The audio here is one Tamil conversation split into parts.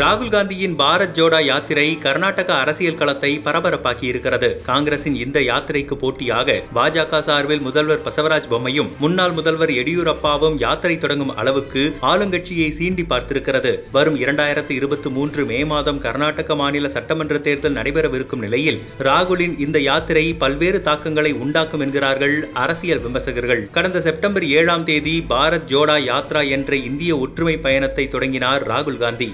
ராகுல் காந்தியின் பாரத் ஜோடா யாத்திரை கர்நாடக அரசியல் களத்தை பரபரப்பாக்கி இருக்கிறது காங்கிரசின் இந்த யாத்திரைக்கு போட்டியாக பாஜக சார்பில் முதல்வர் பசவராஜ் பொம்மையும் முன்னாள் முதல்வர் எடியூரப்பாவும் யாத்திரை தொடங்கும் அளவுக்கு ஆளுங்கட்சியை சீண்டி பார்த்திருக்கிறது. வரும் இரண்டாயிரத்து இருபத்தி மூன்று மே மாதம் கர்நாடக மாநில சட்டமன்ற தேர்தல் நடைபெறவிருக்கும் நிலையில் ராகுலின் இந்த யாத்திரை பல்வேறு தாக்கங்களை உண்டாக்கும் என்கிறார்கள் அரசியல் விமர்சகர்கள். கடந்த செப்டம்பர் ஏழாம் தேதி பாரத் ஜோடா யாத்ரா என்ற இந்திய ஒற்றுமை பயணத்தை தொடங்கினார் ராகுல் காந்தி.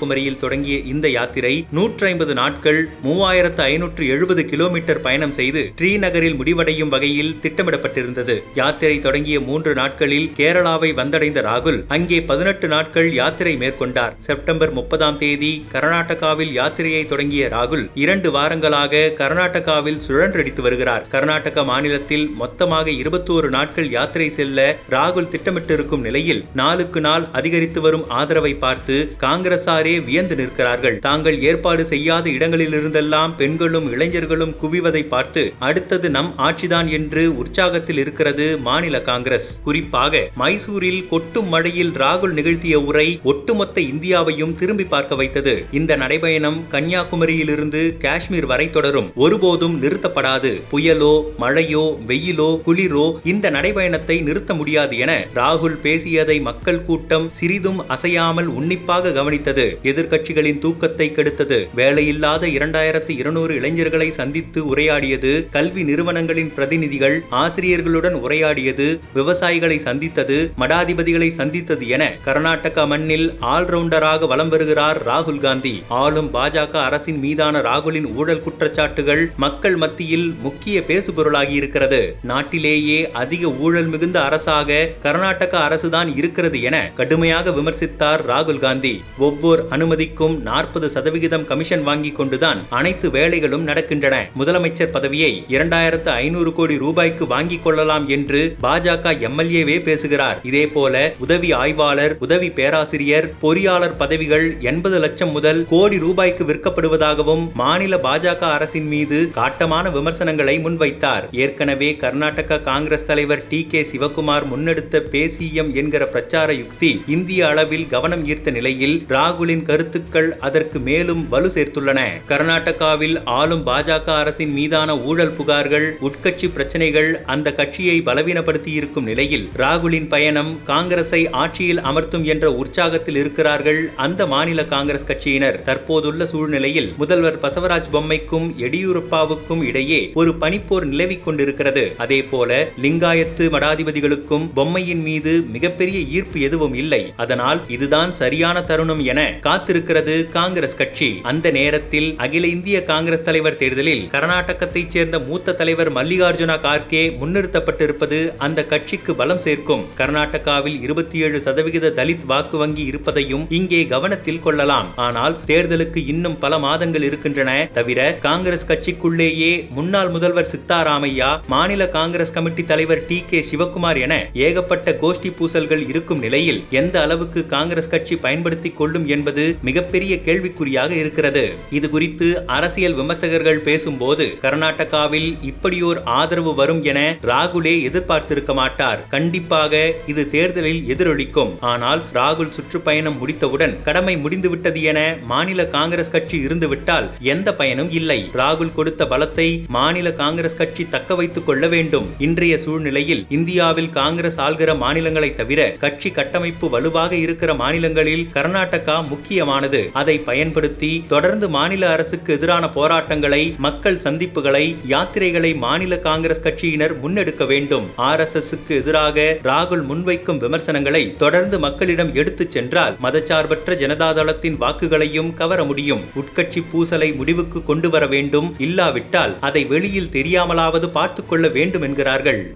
கன்னியாகுமரியில் தொடங்கிய இந்த யாத்திரை நூற்றி ஐம்பது நாட்கள் மூவாயிரத்து ஐநூற்று எழுபது கிலோமீட்டர் பயணம் செய்து ஸ்ரீநகரில் முடிவடையும் வகையில் திட்டமிடப்பட்டிருந்தது. யாத்திரை தொடங்கிய மூன்று நாட்களில் கேரளாவை வந்தடைந்த ராகுல் அங்கே பதினெட்டு நாட்கள் யாத்திரை மேற்கொண்டார். செப்டம்பர் முப்பதாம் தேதி கர்நாடகாவில் யாத்திரையை தொடங்கிய ராகுல் இரண்டு வாரங்களாக கர்நாடகாவில் சுழன்றடித்து வருகிறார். கர்நாடக மாநிலத்தில் மொத்தமாக இருபத்தோரு நாட்கள் யாத்திரை செல்ல ராகுல் திட்டமிட்டிருக்கும் நிலையில் நாளுக்கு நாள் அதிகரித்து வரும் ஆதரவை பார்த்து காங்கிரசாரே வியந்து நிற்கிறார்கள். தாங்கள் ஏற்பாடு செய்யாத இடங்களிலிருந்தெல்லாம் பெண்களும் இளைஞர்களும் குவிவதை பார்த்து அடுத்தது நம் ஆட்சிதான் என்று உற்சாகத்தில் இருக்கிறது மாநில காங்கிரஸ். குறிப்பாக மைசூரில் கொட்டும் மழையில் ராகுல் நிகழ்த்திய உரை ஒட்டுமொத்த இந்தியாவையும் திரும்பி பார்க்க வைத்தது. இந்த நடைபயணம் கன்னியாகுமரியிலிருந்து காஷ்மீர் வரை தொடரும். ஒருபோதும் நிறுத்தப்படாது. புயலோ மழையோ வெயிலோ குளிரோ இந்த நடைபயணத்தை நிறுத்த முடியாது என ராகுல் பேசியதை மக்கள் கூட்டம் சிறிதும் அசையாமல் உன்னிப்பாக கவனித்தது. எதிர்க்கட்சிகளின் தூக்கத்தை கெடுத்தது. வேலையில்லாத இரண்டாயிரத்து இருநூறு இளைஞர்களை சந்தித்து உரையாடியது கல்வி நிறுவனங்களின் பிரதிநிதிகள் ஆசிரியர்களுடன் உரையாடியது விவசாயிகளை சந்தித்தது மடாதிபதிகளை சந்தித்தது என கர்நாடக மண்ணில் ஆல்ரவுண்டராக வலம் வருகிறார் ராகுல் காந்தி. ஆளும் பாஜக அரசின் மீதான ராகுலின் ஊழல் குற்றச்சாட்டுகள் மக்கள் மத்தியில் முக்கிய பேசுபொருளாகி இருக்கிறது. நாட்டிலேயே அதிக ஊழல் மிகுந்த அரசாக கர்நாடக அரசுதான் இருக்கிறது என கடுமையாக விமர்சித்தார் ராகுல் காந்தி. ஒவ்வொரு அனுமதிக்கும் நாற்பது சதவிகிதம் கமிஷன் வாங்கி கொண்டுதான் அனைத்து வேலைகளும் நடக்கின்றன. முதலமைச்சர் பதவியை இரண்டாயிரத்து ஐநூறு கோடி ரூபாய்க்கு வாங்கிக் கொள்ளலாம் என்று பாஜக எம்எல்ஏவே பேசுகிறார். இதே போல உதவி ஆய்வாளர் உதவி பேராசிரியர் பொறியாளர் பதவிகள் எண்பது லட்சம் முதல் கோடி ரூபாய்க்கு விற்கப்படுவதாகவும் மாநில பாஜக அரசின் மீது காட்டமான விமர்சனங்களை முன்வைத்தார். ஏற்கனவே கர்நாடக காங்கிரஸ் தலைவர் டி கே சிவகுமார் முன்னெடுத்த பேசியம் என்கிற பிரச்சார யுக்தி இந்திய அளவில் கவனம் ஈர்த்த நிலையில் ராகுலின் கருத்துக்கள் அதற்கு மேலும் வலு சேர்த்துள்ளன. கர்நாடகாவில் ஆளும் பாஜக அரசின் மீதான ஊழல் புகார்கள் உட்கட்சி பிரச்சனைகள் அந்த கட்சியை பலவீனப்படுத்தி இருக்கும் நிலையில் ராகுலின் பயணம் காங்கிரஸை ஆட்சியில் அமர்த்தும் என்ற உற்சாகத்தில் இருக்கிறார்கள் அந்த மாநில காங்கிரஸ் கட்சியினர். தற்போதுள்ள சூழ்நிலையில் முதல்வர் பசவராஜ் பொம்மைக்கும் எடியூரப்பாவுக்கும் இடையே ஒரு பனிப்போர் நிலவிக் கொண்டிருக்கிறது. அதே போல லிங்காயத்து மடாதிபதிகளுக்கும் பொம்மையின் மீது மிகப்பெரிய ஈர்ப்பு எதுவும் இல்லை. அதனால் இதுதான் சரியான தருணம் என காத்திருக்கிறது காங்கிரஸ் கட்சி. அந்த நேரத்தில் அகில இந்திய காங்கிரஸ் தலைவர் தேர்தலில் கர்நாடகத்தைச் சேர்ந்த மூத்த தலைவர் மல்லிகார்ஜுனா கார்கே முன்னிறுத்தப்பட்டிருப்பது அந்த கட்சிக்கு பலம் சேர்க்கும். கர்நாடகாவில் இருபத்தி ஏழு சதவிகித தலித் வாக்கு வங்கி இருப்பதையும் இங்கே கவனத்தில் கொள்ளலாம். ஆனால் தேர்தலுக்கு இன்னும் பல மாதங்கள் இருக்கின்றன. தவிர காங்கிரஸ் கட்சிக்குள்ளேயே முன்னாள் முதல்வர் சித்தாராமையா மாநில காங்கிரஸ் கமிட்டி தலைவர் டி கே சிவகுமார் என ஏகப்பட்ட கோஷ்டி பூசல்கள் இருக்கும் நிலையில் எந்த அளவுக்கு காங்கிரஸ் கட்சி பயன்படுத்திக் கொள்ளும் என்பது மிகப்பெரிய கேள்விக்குறியாக இருக்கிறது. இது குறித்து அரசியல் விமர்சகர்கள் பேசும்போது கர்நாடகாவில் இப்படியோர் ஆதரவு வரும் என ராகுலே எதிர்பார்த்திருக்க மாட்டார். கண்டிப்பாக இது தேர்தலில் எதிரொலிக்கும். ஆனால் ராகுல் சுற்றுப்பயணம் முடித்தவுடன் கடமை முடிந்துவிட்டது என மாநில காங்கிரஸ் கட்சி இருந்துவிட்டால் எந்த பயனும் இல்லை. ராகுல் கொடுத்த பலத்தை மாநில காங்கிரஸ் கட்சி தக்க வைத்துக் கொள்ள வேண்டும். இன்றைய சூழ்நிலையில் இந்தியாவில் காங்கிரஸ் ஆள்கிற மாநிலங்களை தவிர கட்சி கட்டமைப்பு வலுவாக இருக்கிற மாநிலங்களில் கர்நாடகா முக்கியமானது. அதை பயன்படுத்தி தொடர்ந்து மாநில அரசுக்கு எதிரான போராட்டங்களை மக்கள் சந்திப்புகளை யாத்திரைகளை மாநில காங்கிரஸ் கட்சியினர் முன்னெடுக்க வேண்டும். ஆர் எஸ் எஸ்க்கு எதிராக ராகுல் முன்வைக்கும் விமர்சனங்களை தொடர்ந்து மக்களிடம் எடுத்துச் சென்றால் மதச்சார்பற்ற ஜனதாதளத்தின் வாக்குகளையும் கவர முடியும். உட்கட்சி பூசலை முடிவுக்கு கொண்டு வர வேண்டும். இல்லாவிட்டால் அதை வெளியில் தெரியாமலாவது பார்த்துக் கொள்ள வேண்டும் என்கிறார்கள்.